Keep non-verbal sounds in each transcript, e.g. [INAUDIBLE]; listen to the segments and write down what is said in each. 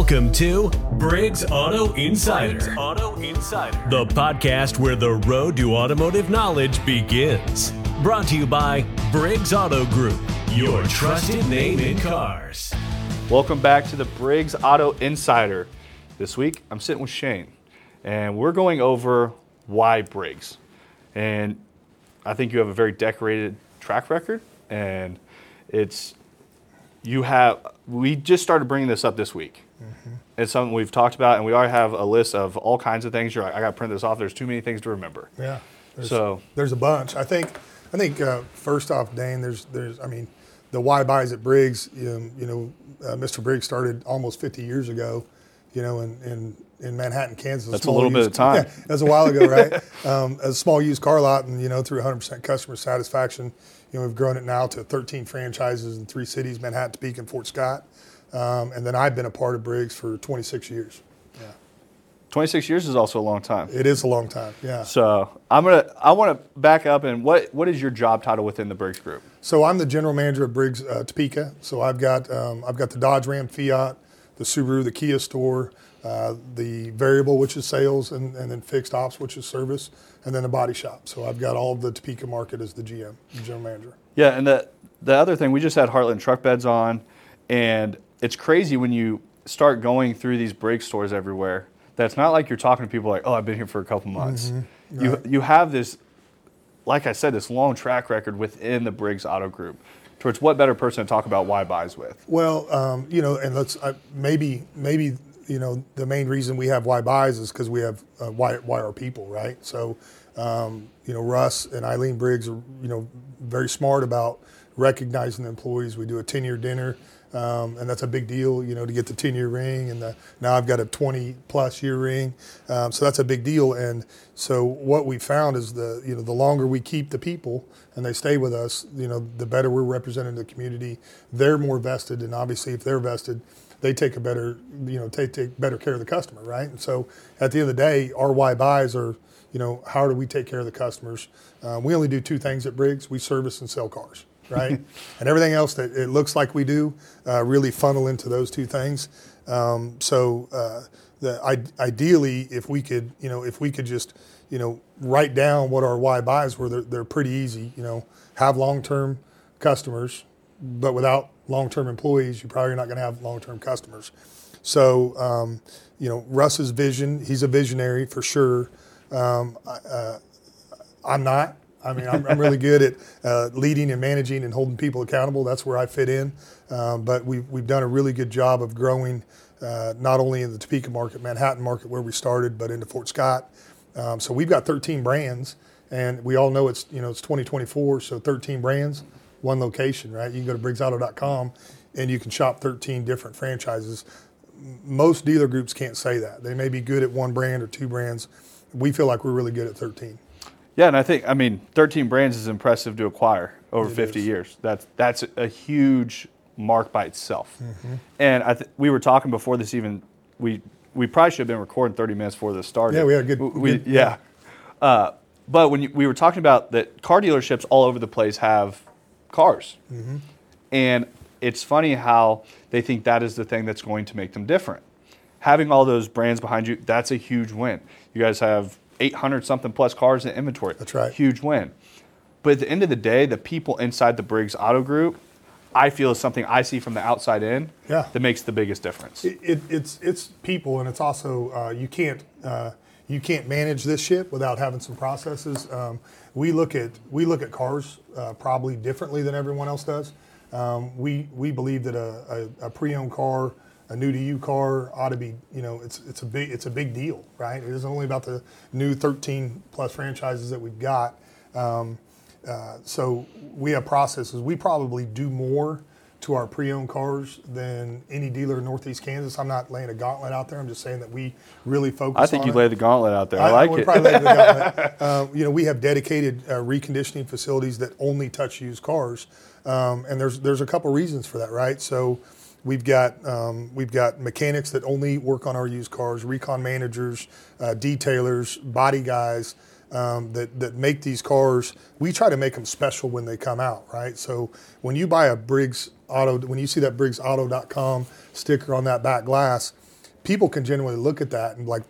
Welcome to Briggs Auto Insider. Auto Insider. The podcast where the road to automotive knowledge begins. Brought to you by Briggs Auto Group, your trusted name in cars. Welcome back to the Briggs Auto Insider. This week, I'm sitting with Shane, and we're going over why Briggs. And I think you have a very decorated track record, and it's you have. We just started bringing this up this week. It's something we've talked about, and we already have a list of all kinds of things. You're like, I got to print this off. There's too many things to remember. Yeah. There's, So- there's a bunch. I think. I think uh, first off, Dane. There's there's. I mean, the why buys at Briggs. Um, you know, uh, Mr. Briggs started almost 50 years ago. You know, in in, in Manhattan, Kansas. That's a little bit of time. [LAUGHS] Yeah, that's a while ago, right? [LAUGHS] um, a small used car lot, and you know, through 100% customer satisfaction, you know, we've grown it now to 13 franchises in three cities: Manhattan, Topeka, and Fort Scott. Um, and then I've been a part of Briggs for 26 years. Yeah. 26 years is also a long time. It is a long time. Yeah. So I'm gonna. I want to back up and what what is your job title within the Briggs Group? So I'm the general manager of Briggs uh, Topeka. So I've got um, I've got the Dodge Ram Fiat, the Subaru, the Kia store, uh, the variable which is sales, and, and then fixed ops which is service, and then the body shop. So I've got all of the Topeka market as the GM, the general manager. Yeah, and the the other thing we just had Heartland truck beds on, and it's crazy when you start going through these Briggs stores everywhere. That's not like you're talking to people like, oh, I've been here for a couple months. You you have this, like I said, this long track record within the Briggs Auto Group. Towards what better person to talk about why buys with? Well, um, you know, and let's uh, maybe maybe you know the main reason we have why buys is because we have uh, why why our people, right? So, um, you know, Russ and Eileen Briggs are you know very smart about recognizing the employees. We do a ten year dinner. Um, and that's a big deal, you know, to get the 10 year ring. And the, now I've got a 20 plus year ring. Um, so that's a big deal. And so what we found is the, you know, the longer we keep the people and they stay with us, you know, the better we're representing the community. They're more vested. And obviously, if they're vested, they take a better, you know, take, take better care of the customer, right? And so at the end of the day, our why buys are, you know, how do we take care of the customers? Uh, we only do two things at Briggs we service and sell cars right? [LAUGHS] and everything else that it looks like we do uh, really funnel into those two things. Um, so, uh, the, I, ideally, if we could, you know, if we could just, you know, write down what our why buys were, they're, they're pretty easy. You know, have long-term customers, but without long-term employees, you're probably not going to have long-term customers. So, um, you know, Russ's vision, he's a visionary for sure. Um, I, uh, I'm not. I mean, I'm, I'm really good at uh, leading and managing and holding people accountable. That's where I fit in. Um, but we've, we've done a really good job of growing uh, not only in the Topeka market, Manhattan market where we started, but into Fort Scott. Um, so we've got 13 brands, and we all know it's you know it's 2024, so 13 brands, one location, right? You can go to briggsauto.com and you can shop 13 different franchises. Most dealer groups can't say that. They may be good at one brand or two brands. We feel like we're really good at 13. Yeah, and I think I mean 13 brands is impressive to acquire over It 50 is. years. That's that's a huge mark by itself. Mm-hmm. And I th- we were talking before this even we we probably should have been recording 30 minutes before this started. Yeah, we had a good- We, good- yeah. Uh, but when you, we were talking about that, car dealerships all over the place have cars, Mm-hmm. and it's funny how they think that is the thing that's going to make them different. Having all those brands behind you, that's a huge win. You guys have 800 something plus cars in inventory. That's right. Huge win. But at the end of the day, the people inside the Briggs Auto Group, I feel is something I see from the outside in Yeah. that makes the biggest difference. It, it, it's it's people, and it's also uh, you can't uh, you can't manage this ship without having some processes. Um, we look at we look at cars uh, probably differently than everyone else does. Um, we we believe that a, a, a pre-owned car, a new to you car, ought to be you know it's it's a big it's a big deal, right? It isn't only about the new 13 plus franchises that we've got. Um, uh, so we have processes. We probably do more to our pre-owned cars than any dealer in Northeast Kansas. I'm not laying a gauntlet out there. I'm just saying that we really focus. I think you it. lay the gauntlet out there. I, like it. probably lay the gauntlet. Uh, [LAUGHS] you know, we have dedicated uh, reconditioning facilities that only touch used cars, um, and there's there's a couple reasons for that, right? So. We've got um, we've got mechanics that only work on our used cars, recon managers, uh, detailers, body guys um, that that make these cars. We try to make them special when they come out, right? So when you buy a Briggs Auto, when you see that BriggsAuto.com sticker on that back glass, people can genuinely look at that and like,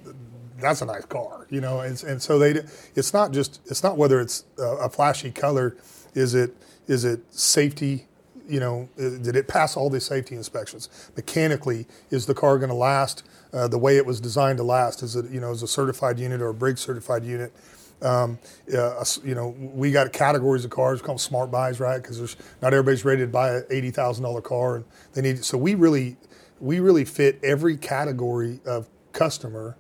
that's a nice car, you know. And, and so they, it's not just, it's not whether it's a, a flashy color. Is it, is it safety? You know, uh, did it pass all the safety inspections? Mechanically, is the car going to last uh, the way it was designed to last? Is it, you know, is a certified unit or a Briggs certified unit? Um, uh, you know, we got categories of cars called smart buys, right? Because there's not everybody's ready to buy an eighty thousand dollar car, and they need. So we really, we really fit every category of customer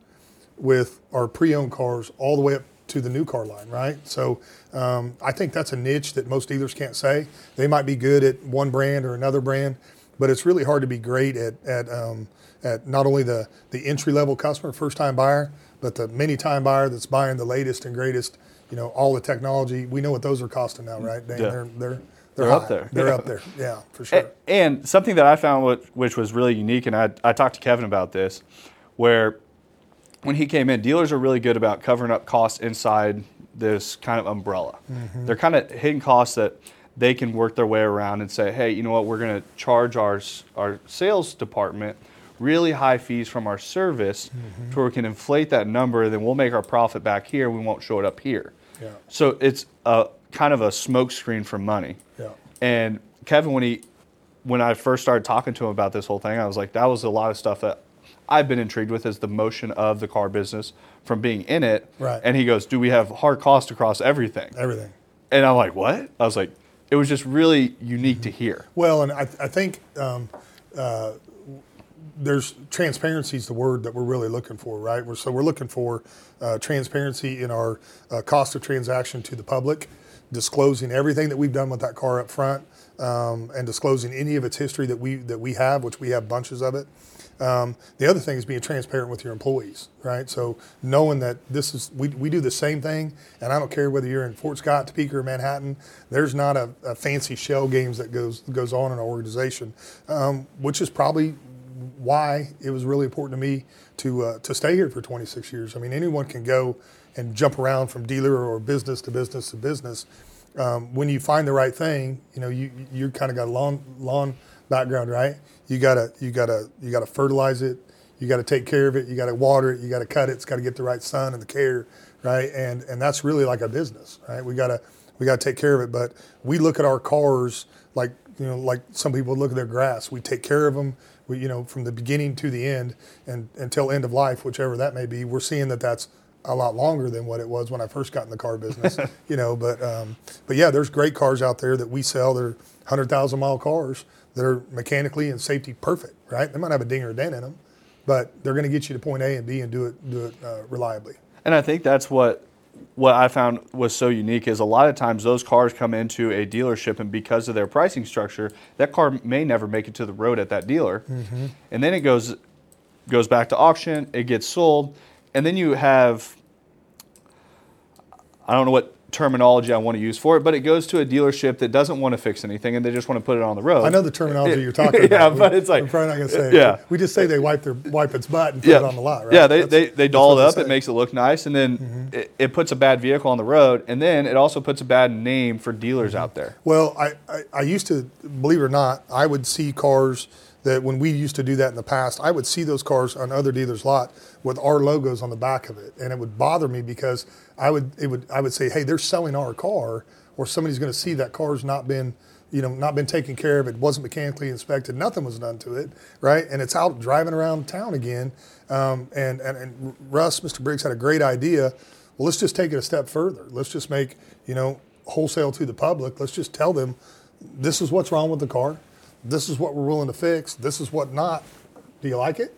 with our pre-owned cars all the way up to the new car line, right? So um, I think that's a niche that most dealers can't say. They might be good at one brand or another brand, but it's really hard to be great at at, um, at not only the the entry level customer, first time buyer, but the many time buyer that's buying the latest and greatest, you know, all the technology. We know what those are costing now, right? Yeah. They're they're they're, They're up there. They're Yeah. up there. Yeah, for sure. A- And something that I found which, which was really unique, and I, I talked to Kevin about this, where when he came in, dealers are really good about covering up costs inside this kind of umbrella. Mm-hmm. They're kind of hidden costs that they can work their way around and say, hey, you know what, we're going to charge our, our sales department really high fees from our service mm-hmm. to where we can inflate that number, then we'll make our profit back here, we won't show it up here. Yeah. So it's a kind of a smokescreen for money. Yeah. And Kevin, when he, when I first started talking to him about this whole thing, I was like, that was a lot of stuff that I've been intrigued with is the motion of the car business from being in it. Right. And he goes, do we have hard cost across everything? Everything. And I'm like, what? I was like, it was just really unique to hear. Well, and I, I think um, uh, there's transparency is the word that we're really looking for, right? We're, so we're looking for uh, transparency in our uh, cost of transaction to the public, disclosing everything that we've done with that car up front, um, and disclosing any of its history that we that we have, which we have bunches of it. Um, the other thing is being transparent with your employees, right? So knowing that this is we, we do the same thing, and I don't care whether you're in Fort Scott, Topeka, or Manhattan. There's not a, a fancy shell games that goes goes on in our organization, um, which is probably why it was really important to me to uh, to stay here for 26 years. I mean, anyone can go and jump around from dealer or business to business to business. Um, when you find the right thing, you know, you you kind of got a lawn lawn background, right? You gotta you gotta you gotta fertilize it. You got to take care of it. You got to water it. You got to cut it. It's got to get the right sun and the care, right? And and that's really like a business, right? We gotta we gotta take care of it. But we look at our cars like you know like some people look at their grass. We take care of them. We you know from the beginning to the end and until end of life, whichever that may be. We're seeing that that's a lot longer than what it was when I first got in the car business, [LAUGHS] you know. But um, but yeah, there's great cars out there that we sell. They're hundred thousand mile cars that are mechanically and safety perfect, right? They might have a ding or a dent in them, but they're going to get you to point A and B and do it do it uh, reliably. And I think that's what what I found was so unique is a lot of times those cars come into a dealership and because of their pricing structure, that car may never make it to the road at that dealer. Mm-hmm. And then it goes goes back to auction, it gets sold, and then you have I don't know what terminology I want to use for it, but it goes to a dealership that doesn't want to fix anything and they just want to put it on the road. I know the terminology you're talking [LAUGHS] Yeah, about. but it's like- we're probably not going to say. it. Yeah. we just say they wipe their wipe its butt and put it on the lot, right? Yeah, they, That's- they, they doll it up. It makes it look nice, and then mm-hmm. it, it puts a bad vehicle on the road, and then it also puts a bad name for dealers mm-hmm. out there. Well, I, I, I used to, believe it or not, I would see cars that when we used to do that in the past, I would see those cars on other dealers' lot with our logos on the back of it, and it would bother me because I would it would I would say, hey, they're selling our car, or somebody's going to see that car's not been you know not been taken care of, it wasn't mechanically inspected, nothing was done to it, right? And it's out driving around town again, um, and, and and Russ, Mr. Briggs had a great idea. Well, let's just take it a step further. Let's just make you know wholesale to the public. Let's just tell them this is what's wrong with the car. This is what we're willing to fix. This is what not. Do you like it?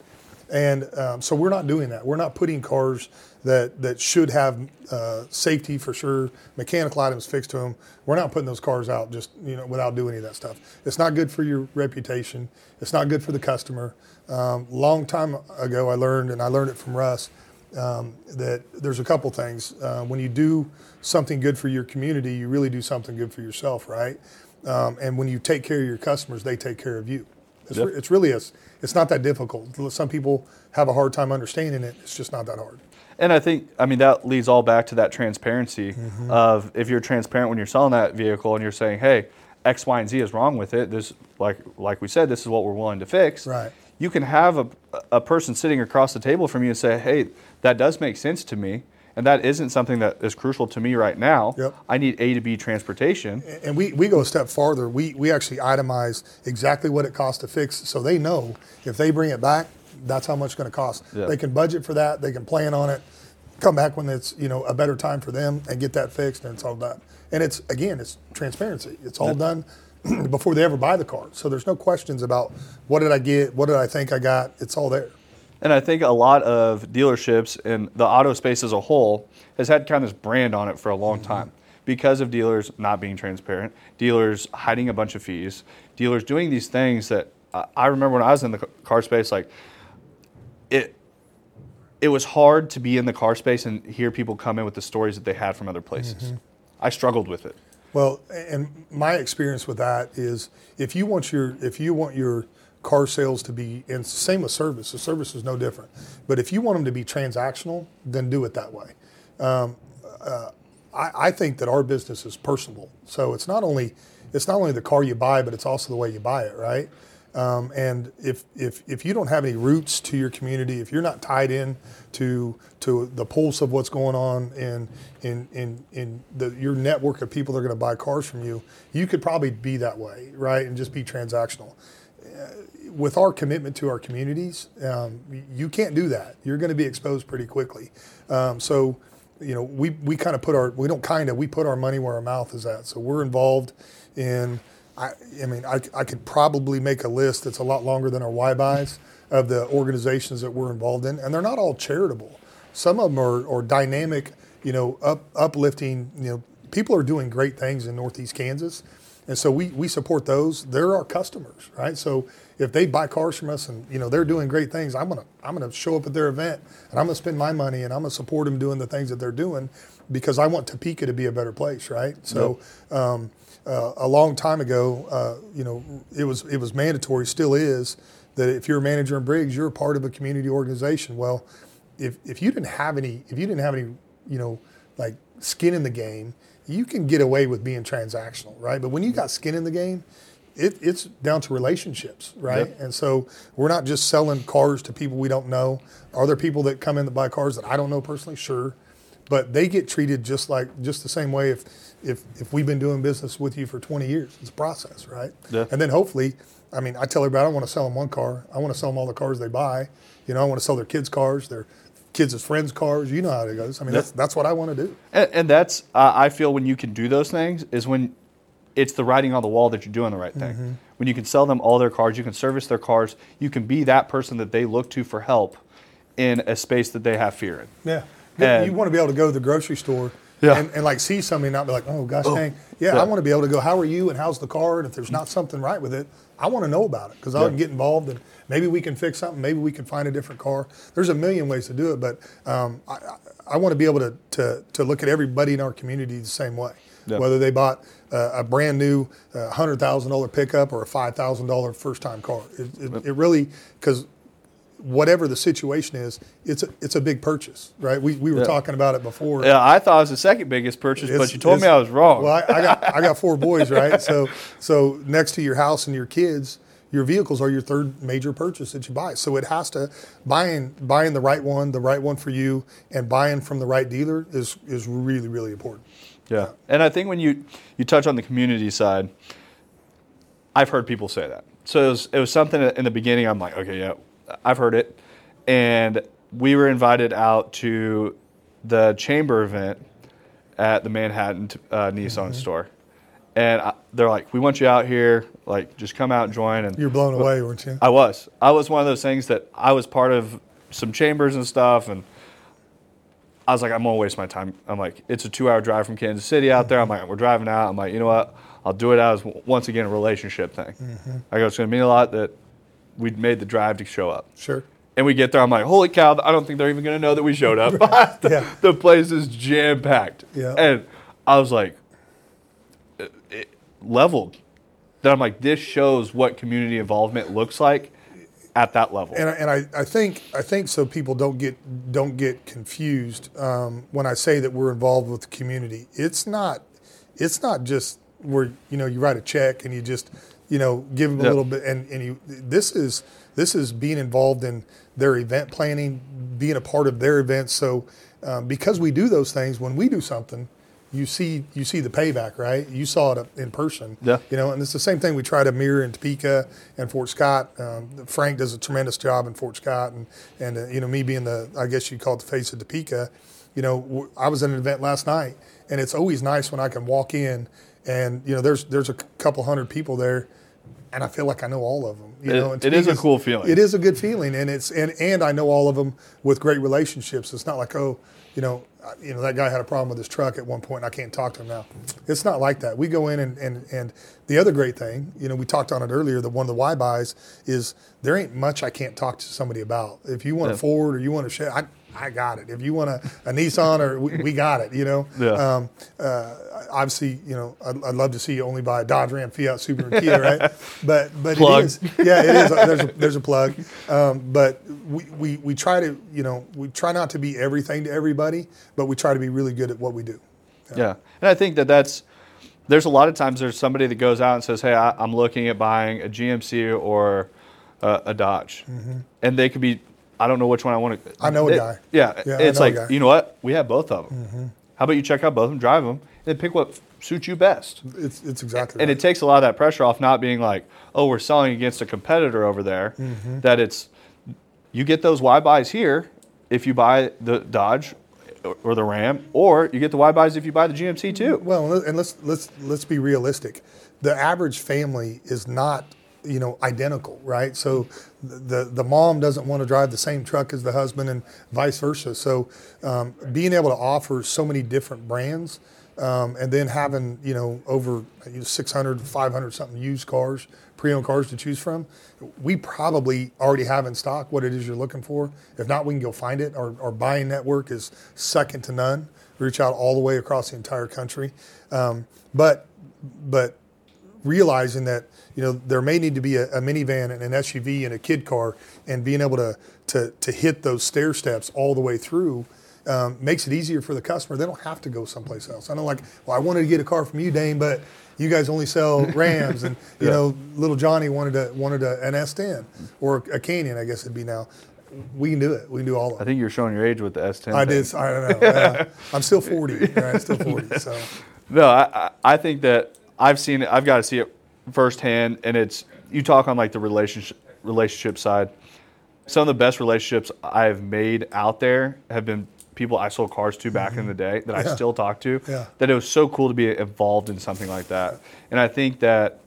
And um, so we're not doing that. We're not putting cars that that should have uh, safety for sure, mechanical items fixed to them. We're not putting those cars out just you know without doing any of that stuff. It's not good for your reputation. It's not good for the customer. Um, long time ago, I learned, and I learned it from Russ, um, that there's a couple things. Uh, when you do something good for your community, you really do something good for yourself, right? Um, and when you take care of your customers, they take care of you. It's, Yep. re- it's really a, it's not that difficult. Some people have a hard time understanding it. It's just not that hard. And I think, I mean, that leads all back to that transparency Mm-hmm. of if you're transparent when you're selling that vehicle and you're saying, hey, X, Y, and Z is wrong with it. This, like, like we said, this is what we're willing to fix. Right. you can have a, a person sitting across the table from you and say, hey, that does make sense to me. And that isn't something that is crucial to me right now. Yep. I need A to B transportation. And we, we go a step farther. We, we actually itemize exactly what it costs to fix so they know if they bring it back, that's how much it's going to cost. Yeah. They can budget for that. They can plan on it. Come back when it's you know a better time for them and get that fixed, and it's all done. And it's again, it's transparency. It's all done [CLEARS THROAT] before they ever buy the car. So there's no questions about what did I get, what did I think I got. It's all there. And I think a lot of dealerships and the auto space as a whole has had kind of this brand on it for a long mm-hmm. time because of dealers not being transparent, dealers hiding a bunch of fees, dealers doing these things that I I remember when I was in the car space, like it. It was hard to be in the car space and hear people come in with the stories that they had from other places. Mm-hmm. I struggled with it. Well, and my experience with that is if you want your if you want your car sales to be and same with service, the service is no different. But if you want them to be transactional, then do it that way. Um, uh, I, I think that our business is personable, so it's not only it's not only the car you buy, but it's also the way you buy it, right? Um, and if, if, if you don't have any roots to your community, if you're not tied in to, to the pulse of what's going on in, in, in, in the, your network of people that are going to buy cars from you, you could probably be that way, right? And just be transactional. With our commitment to our communities, um, you can't do that. You're going to be exposed pretty quickly. Um, so, you know, we, we kind of put our, we don't kind of, we put our money where our mouth is at. So we're involved in, I, I mean, I, I could probably make a list that's a lot longer than our Y buys of the organizations that we're involved in, and they're not all charitable. Some of them are, are dynamic, you know, up, uplifting. You know, people are doing great things in Northeast Kansas, and so we, we support those. They're our customers, right? So if they buy cars from us and you know they're doing great things, I'm gonna I'm gonna show up at their event and I'm gonna spend my money and I'm gonna support them doing the things that they're doing because I want Topeka to be a better place, right? So. Um, uh, a long time ago, uh, you know, it was it was mandatory, still is, that if you're a manager in Briggs, you're a part of a community organization. Well, if if you didn't have any, if you didn't have any, you know, like skin in the game, you can get away with being transactional, right? But when you got skin in the game, it, it's down to relationships, right? Yep. And so we're not just selling cars to people we don't know. Are there people that come in that buy cars that I don't know personally? Sure, but they get treated just like just the same way if if if we've been doing business with you for 20 years. It's a process, right? Yeah. And then hopefully, I mean, I tell everybody I don't want to sell them one car. I want to sell them all the cars they buy. You know, I want to sell their kids' cars, their kids' as friends' cars. You know how it goes. I mean, that's that's what I want to do. And, and that's uh, I feel when you can do those things is when it's the writing on the wall that you're doing the right thing. When you can sell them all their cars, you can service their cars, you can be that person that they look to for help in a space that they have fear in. Yeah. And- you want to be able to go to the grocery store Yeah. and, and like see somebody and not be like, oh gosh dang. Yeah, Yeah. I want to be able to go, how are you and how's the car? And if there's not something right with it, I want to know about it because I can get involved and maybe we can fix something. Maybe we can find a different car. There's a million ways to do it, but um, I, I, want to be able to, to, to look at everybody in our community the same way. Yeah. Whether they bought uh, a brand new uh, hundred thousand dollar pickup or a five thousand dollar first time car, it, it, it really because whatever the situation is, it's a, it's a big purchase, right? We, we were Yeah. talking about it before. Yeah, I thought it was the second biggest purchase, but you told me I was wrong. Well, I, I got I got four [LAUGHS] boys, right? So so next to your house and your kids, your vehicles are your third major purchase that you buy. So it has to buying buying the right one, the right one for you, and buying from the right dealer is is really really important. Yeah, and I think when you you touch on the community side, I've heard people say that. So it was, it was something in the beginning. I'm like, okay, yeah, I've heard it, and we were invited out to the chamber event at the Manhattan uh, Nissan store, and I, they're like, we want you out here, like just come out and join. And You're blown away, weren't you? I was. I was one of those things that I was part of some chambers and stuff, and I was like, I'm gonna waste my time. I'm like, it's a two-hour drive from Kansas City out there. I'm like, we're driving out. I'm like, you know what? I'll do it as once again a relationship thing. I go, it's gonna mean a lot that we made the drive to show up. Sure. And we get there. I'm like, holy cow! I don't think they're even gonna know that we showed up. [LAUGHS] the, [LAUGHS] Yeah. the place is jam packed. Yeah. And I was like, it, it, leveled. Then I'm like, this shows what community involvement looks like at that level. And, I- and I, I think I think so people don't get don't get confused um, when I say that we're involved with the community. It's not it's not just where you know you write a check and you just you know give them a little bit and, and you this is This is being involved in their event planning, being a part of their events. So um, because we do those things, when we do something, you see you see the payback, right? You saw it in person, Yeah. You know, and it's the same thing we try to mirror in Topeka and Fort Scott. Um, Frank does a tremendous job in Fort Scott, and and uh, you know me being the I guess you'd call it the face of Topeka. You know, I was at an event last night, and it's always nice when I can walk in, and you know, there's there's a couple hundred people there, and I feel like I know all of them. You It- know, it is a cool feeling. It is a good feeling, and it's and and I know all of them with great relationships. It's not like oh, you know, you know that guy had a problem with his truck at one point. and I can't talk to him now. It's not like that. We go in and and and the other great thing, you know, we talked on it earlier. That one of the why buys is there ain't much I can't talk to somebody about. If you want Yeah. a Ford or you want a share, I I got it. If you want a, a Nissan or we, we got it. You know. Yeah. Um, uh, obviously, you know, I'd, I'd love to see you only buy a Dodge Ram, Fiat, Subaru, and Kia, right? [LAUGHS] But but Plug. it is, yeah, it is. There's a, there's a plug. Um, but we, we we try to, you know, we try not to be everything to everybody, but we try to be really good at what we do. Yeah, and I think that that's there's a lot of times there's somebody that goes out and says, "Hey, I, I'm looking at buying a GMC or a, a Dodge," and they could be, I don't know which one I want to. Mm-hmm. I know a guy. Yeah, Yeah, it's like. Mm-hmm. you know what? We have both of them. How about you check out both of them, drive them, and pick what suits you best. It's it's exactly. And right. it takes a lot of that pressure off, not being like, "Oh, we're selling against a competitor over there." Mm-hmm. That it's you get those Y buys here if you buy the Dodge or- or the Ram, or you get the Y buys if you buy the GMC too. Well, and let's let's let's be realistic. The average family is not you know identical, right? So the the mom doesn't want to drive the same truck as the husband, and vice versa. So um, being able to offer so many different brands. Um, and then having you know over you 600 500 something used cars pre-owned cars to choose from we probably already have in stock what it is you're looking for if not we can go find it our, our buying network is second to none reach out all the way across the entire country um, but but realizing that you know there may need to be a, a minivan and an SUV and a kid car, and being able to to to hit those stair steps all the way through. Um, makes it easier for the customer. They don't have to go someplace else. I know, like, well, I wanted to get a car from you, Dane, but you guys only sell [LAUGHS] Rams, and you Yeah. know, little Johnny wanted a, wanted a, an S10 or a Canyon, I guess it'd be now. We can do it. We can do all of I think you're showing your age with the S10. I thing. did. I don't know. Yeah. I'm still 40. [LAUGHS] Right, still 40. So No, I I think that I've seen it. I've got to see it firsthand, and it's you talk on like the relationship relationship side. Some of the best relationships I've made out there have been people I sold cars to back in mm-hmm. the day that I still talk to. Yeah. That it was so cool to be involved in something like that, and I think that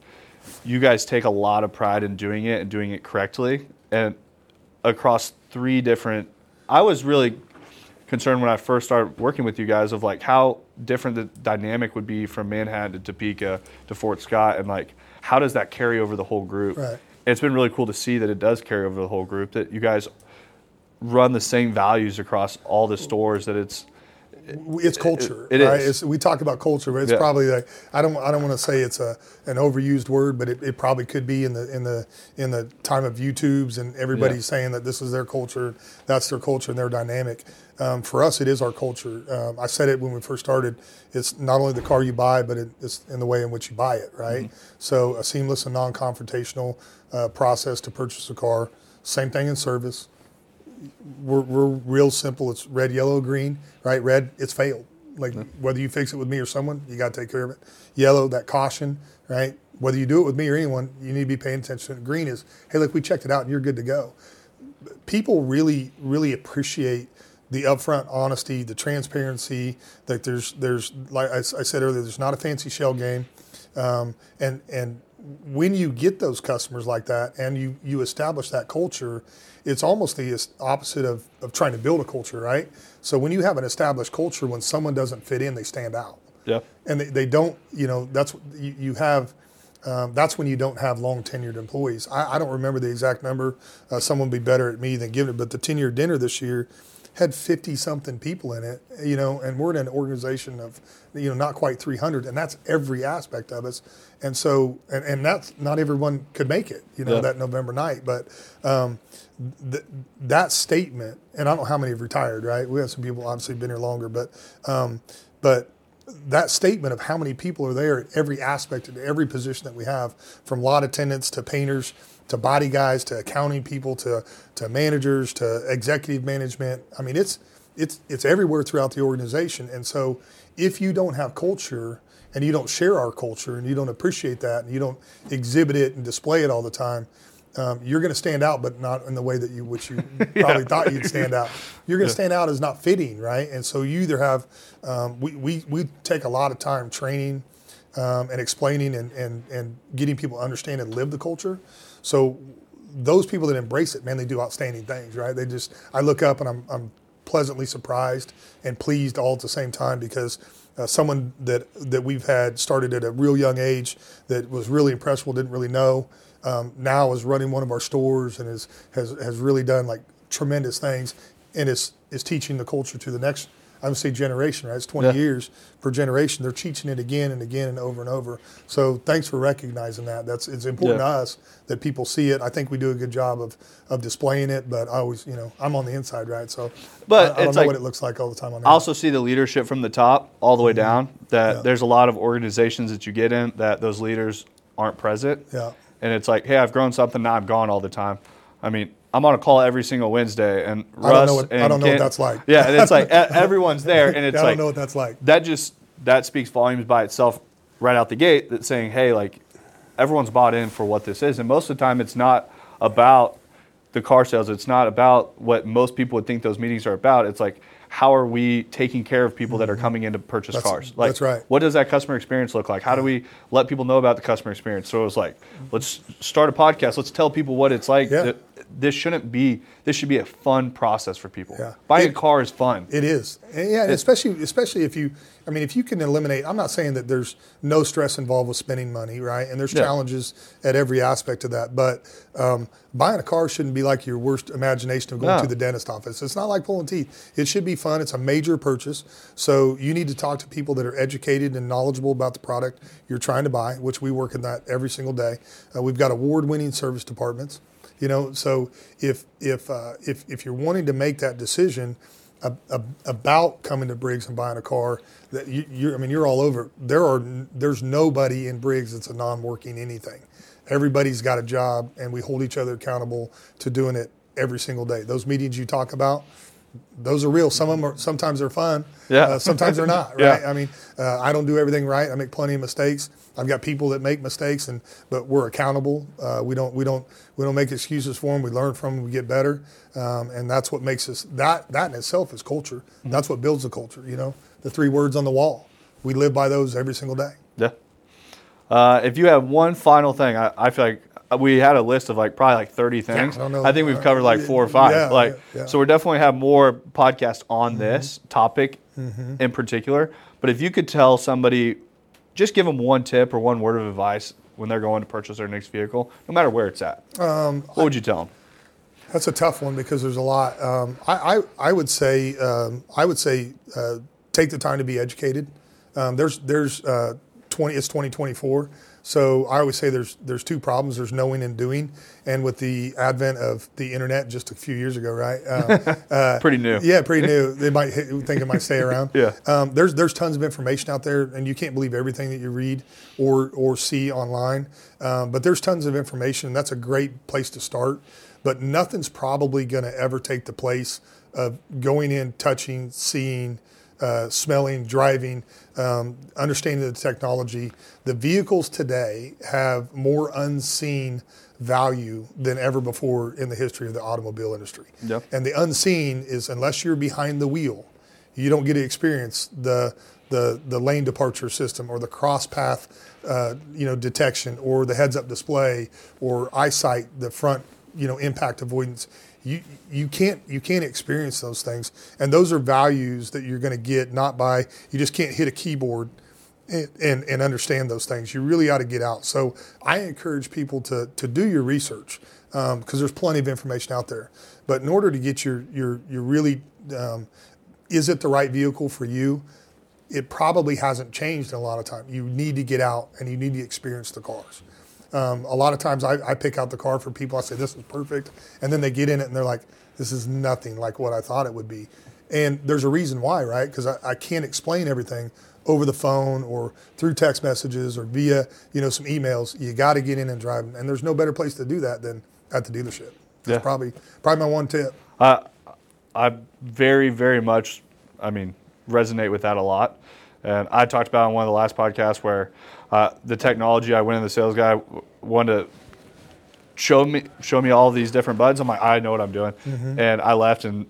you guys take a lot of pride in doing it and doing it correctly, and across three different. I was really concerned when I first started working with you guys of like how different the dynamic would be from Manhattan to Topeka to Fort Scott and like how does that carry over the whole group? Right. It's been really cool to see that it does carry over the whole group that you guys run the same values across all the stores that it's it's culture. it right? is. It's, we talk about culture, but it's Yeah. probably like I don't I don't want to say it's a an overused word, but it, it probably could be in the in the in the time of YouTubes and everybody's Yeah. saying that this is their culture, that's their culture and their dynamic. Um, for us, it is our culture. Um, I said it when we first started. It's not only the car you buy, but it, it's in the way in which you buy it. Right. So a seamless and non-confrontational uh, process to purchase a car. Same thing in service we're, we're real simple. It's red, yellow, green, right? Red, it's failed. Like whether you fix it with me or someone, you got to take care of it. Yellow, that caution, right? Whether you do it with me or anyone, you need to be paying attention. Green is, hey, look, we checked it out and you're good to go. People really, really appreciate the upfront honesty, the transparency. That there's, there's like I, I said earlier, there's not a fancy shell game, um, and and when you get those customers like that and you you establish that culture, it's almost the opposite of, of trying to build a culture, right? So when you have an established culture, when someone doesn't fit in, they stand out. yeah. And they, they don't, you know, that's you, you have. Um, that's when you don't have long tenured employees. I, I don't remember the exact number. Uh, someone would be better at me than giving it. But the 10 year dinner this year had 50 something people in it, you know, and we're in an organization of, you know, not quite 300, and that's every aspect of us. And so, and, and that's not everyone could make it, you know, Yeah. that November night. But um, th- that statement, and I don't know how many have retired, right? We have some people obviously been here longer, but um, but that statement of how many people are there at every aspect of every position that we have, from lot attendants to painters to body guys to accounting people to to managers to executive management. I mean, it's it's it's everywhere throughout the organization. And so, if you don't have culture and you don't share our culture and you don't appreciate that and you don't exhibit it and display it all the time, um, you're going to stand out, but not in the way that you which you [LAUGHS] probably yeah. thought you'd stand out. You're going to yeah. stand out as not fitting, right? And so you either have um, we, we we take a lot of time training um, and explaining and, and and getting people to understand and live the culture. So those people that embrace it, man, they do outstanding things, right? They just I look up and I'm I'm pleasantly surprised and pleased all at the same time because uh, someone that that we've had started at a real young age that was really impressive, didn't really know um, now is running one of our stores and is, has, has really done like tremendous things and is, is teaching the culture to the next I would say generation, right? It's 20 yeah. years per generation. They're teaching it again and again and over and over. So thanks for recognizing that. That's it's important yeah. to us that people see it. I think we do a good job of of displaying it, but I always, you know, I'm on the inside, right? So but I, I don't know like, what it looks like all the time. On I also see the leadership from the top all the way mm-hmm. down. That yeah. there's a lot of organizations that you get in that those leaders aren't present. Yeah and it's like, hey, I've grown something, now I'm gone all the time. I mean, I'm on a call every single Wednesday, and Russ I don't know what, and I don't know what that's like. Yeah, and it's like [LAUGHS] everyone's there, and it's I like I don't know what that's like. That just that speaks volumes by itself, right out the gate. That's saying, hey, like everyone's bought in for what this is, and most of the time, it's not about the car sales. It's not about what most people would think those meetings are about. It's like how are we taking care of people that are mm-hmm. coming in to purchase that's, cars? Like, that's right. What does that customer experience look like? How do we let people know about the customer experience? So it was like, let's start a podcast. Let's tell people what it's like. Yeah. This shouldn't be. This should be a fun process for people. Yeah. Buying it, a car is fun. It is. And yeah, especially especially if you I mean, if you can eliminate, I'm not saying that there's no stress involved with spending money, right? And there's yeah. challenges at every aspect of that. But um, buying a car shouldn't be like your worst imagination of going no. to the dentist office. It's not like pulling teeth. It should be fun. It's a major purchase. So you need to talk to people that are educated and knowledgeable about the product you're trying to buy, which we work in that every single day. Uh, we've got award-winning service departments. You know, so if if uh, if if you're wanting to make that decision, about coming to Briggs and buying a car. That you, I mean, you're all over. There are there's nobody in Briggs that's a non-working anything. Everybody's got a job, and we hold each other accountable to doing it every single day. Those meetings you talk about, those are real. Some of them are sometimes they're fun. Yeah. Uh, sometimes they're not. [LAUGHS] Right. Yeah. I mean, uh, I don't do everything right. I make plenty of mistakes. I've got people that make mistakes, and but we're accountable. Uh, we don't we don't we don't make excuses for them. We learn from them. We get better, um, and that's what makes us that that in itself is culture. Mm-hmm. That's what builds the culture. You know, the three words on the wall. We live by those every single day. Yeah. Uh, if you have one final thing, I, I feel like we had a list of like probably like 30 things. Yeah, I, I, think we've covered like four or five. Yeah, like yeah, so we definitely have more podcasts on mm-hmm. this topic mm-hmm. in particular. But if you could tell somebody just give them one tip or one word of advice when they're going to purchase their next vehicle, no matter where it's at. Um, what would you tell them? That's a tough one because there's a lot. Um, I, I, I, would say um, I would say uh, take the time to be educated. Um, there's there's uh, 20 it's 2024. So I always say there's there's two problems. There's knowing and doing, and with the advent of the internet just a few years ago, right? [LAUGHS] Uh, uh, pretty new. Yeah, pretty new. They might think it might stay [LAUGHS] around. yeah. Um, there's there's tons of information out there, and you can't believe everything that you read or or see online. Um, but there's tons of information. And that's a great place to start. But nothing's probably going to ever take the place of going in, touching, seeing uh, smelling, driving, um, understanding the technology. The vehicles today have more unseen value than ever before in the history of the automobile industry. Yep. And the unseen is unless you're behind the wheel, you don't get to experience the the the lane departure system or the cross path uh, you know detection or the heads up display or eyesight, the front you know impact avoidance you you can't you can't experience those things. And those are values that you're going to get not by you just can't hit a keyboard and, and, and understand those things. You really ought to get out. So i encourage people to to do your research because um, there's plenty of information out there. But in order to get your your your really um, is it the right vehicle for you? It probably hasn't changed in a lot of time. You need to get out and you need to experience the cars um, a lot of times I, I, pick out the car for people. I say this is perfect, and then they get in it and they're like, "This is nothing like what I thought it would be." And there's a reason why, right? Because I, I, can't explain everything, over the phone or through text messages or via you know some emails, you got to get in and drive. And there's no better place to do that than at the dealership. That's Yeah. probably probably my one tip. I very, very much, I mean, resonate with that a lot. And I talked about on one of the last podcasts where uh, the technology I went in the sales guy wanted to show me show me all these different buttons. I'm like, I know what I'm doing, and I left. And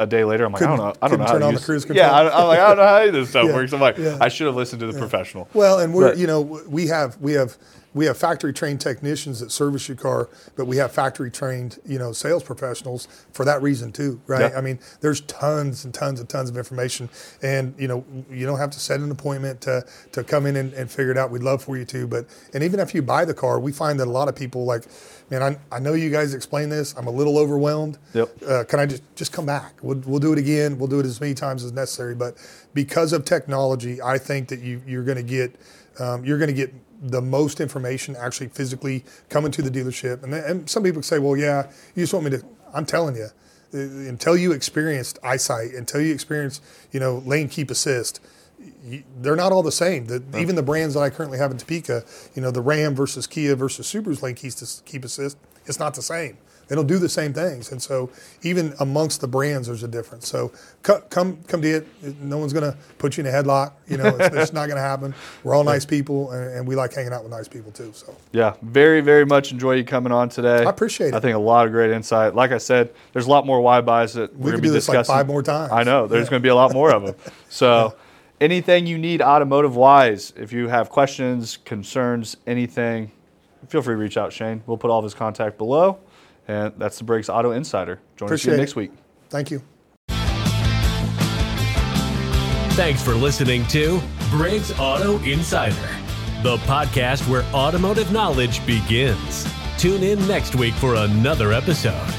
a day later, I'm like, I don't know, I don't Couldn't know how to on the use- cruise Yeah, control. I, I'm like, I don't know how this [LAUGHS] stuff Yeah, works. I'm like, yeah. I should have listened to the professional. Well, and we're But- you know we have we have we have factory trained technicians that service your car, but we have factory trained you know sales professionals for that reason too, right? Yeah. I mean, there's tons and tons and tons of information, and you know you don't have to set an appointment to to come in and, and figure it out. We'd love for you to, but and even if you buy the car, we find that a lot of people like, man, I, I know you guys explain this. I'm a little overwhelmed. Yep. Uh, can I just just come back? We'll, we'll do it again. We'll do it as many times as necessary. But because of technology, I think that you you're going to get um, you're going to get the most information actually physically coming to the dealership. And, and some people say, well, yeah, you just want me to. I'm telling you, uh, until you experienced eyesight, until you experienced you know lane keep assist. You- They're not all the same. The, Even the brands that I currently have in Topeka, you know, the Ram versus Kia versus Subaru's lane keep, keep assist, it's not the same. They don't do the same things, and so even amongst the brands, there's a difference. So co- come come to it. No one's gonna put you in a headlock. You know, it's, it's not gonna happen. We're all [LAUGHS] nice people, and, and we like hanging out with nice people too. So Yeah, very, very much enjoy you coming on today. I appreciate it. I think a lot of great insight. Like I said, there's a lot more why buys that we're gonna be do this like discussing. five more times. I know there's Yeah. going to be a lot more of them. [LAUGHS] So, anything you need automotive wise, if you have questions, concerns, anything, feel free to reach out, Shane. We'll put all of his contact below. And that's the Briggs Auto Insider. Join us Appreciate again it. next week. thank you. Thanks for listening to Briggs Auto Insider, the podcast where automotive knowledge begins. Tune in next week for another episode.